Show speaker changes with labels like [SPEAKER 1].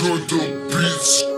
[SPEAKER 1] Enjoy the beats.